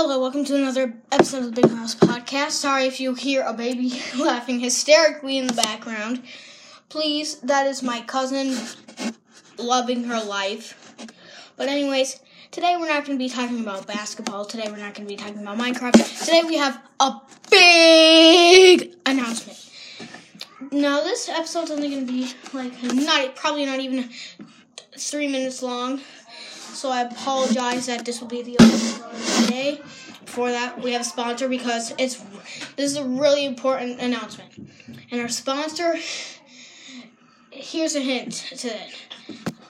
Hello, welcome to another episode of the Big Mouse Podcast. Sorry if you hear a baby laughing hysterically in the background. Please, that is my cousin loving her life. But, anyways, today we're not going to be talking about basketball. Today we're not going to be talking about Minecraft. Today we have a big announcement. Now, this episode's only going to be like not probably not even three minutes long. So I apologize that this will be the only today. Before that, we have a sponsor because it's this is a really important announcement. And our sponsor, here's a hint to it.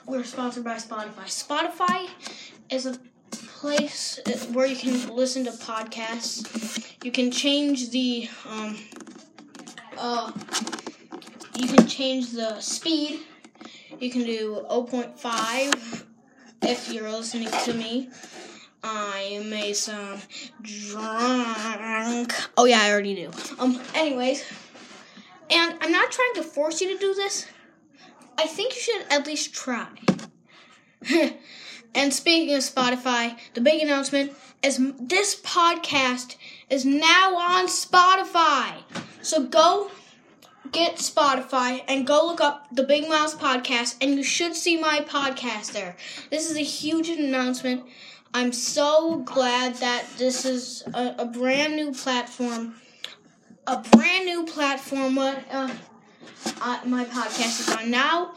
We're sponsored by Spotify. Spotify is a place where you can listen to podcasts. You can change the um, uh, you can change the speed. You can do 0.5 if you're listening to me. I may sound drunk. Oh yeah, I already do. Um, anyways, and I'm not trying to force you to do this. I think you should at least try. and speaking of Spotify, the big announcement is this podcast is now on Spotify. So go get Spotify and go look up the Big Mouse Podcast, and you should see my podcast there. This is a huge announcement. I'm so glad that this is a, a brand new platform. A brand new platform. What uh, uh, my podcast is on now.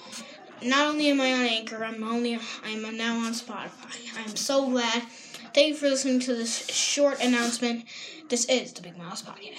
Not only am I on Anchor, I'm only I'm now on Spotify. I'm so glad. Thank you for listening to this short announcement. This is the Big Mouse Podcast.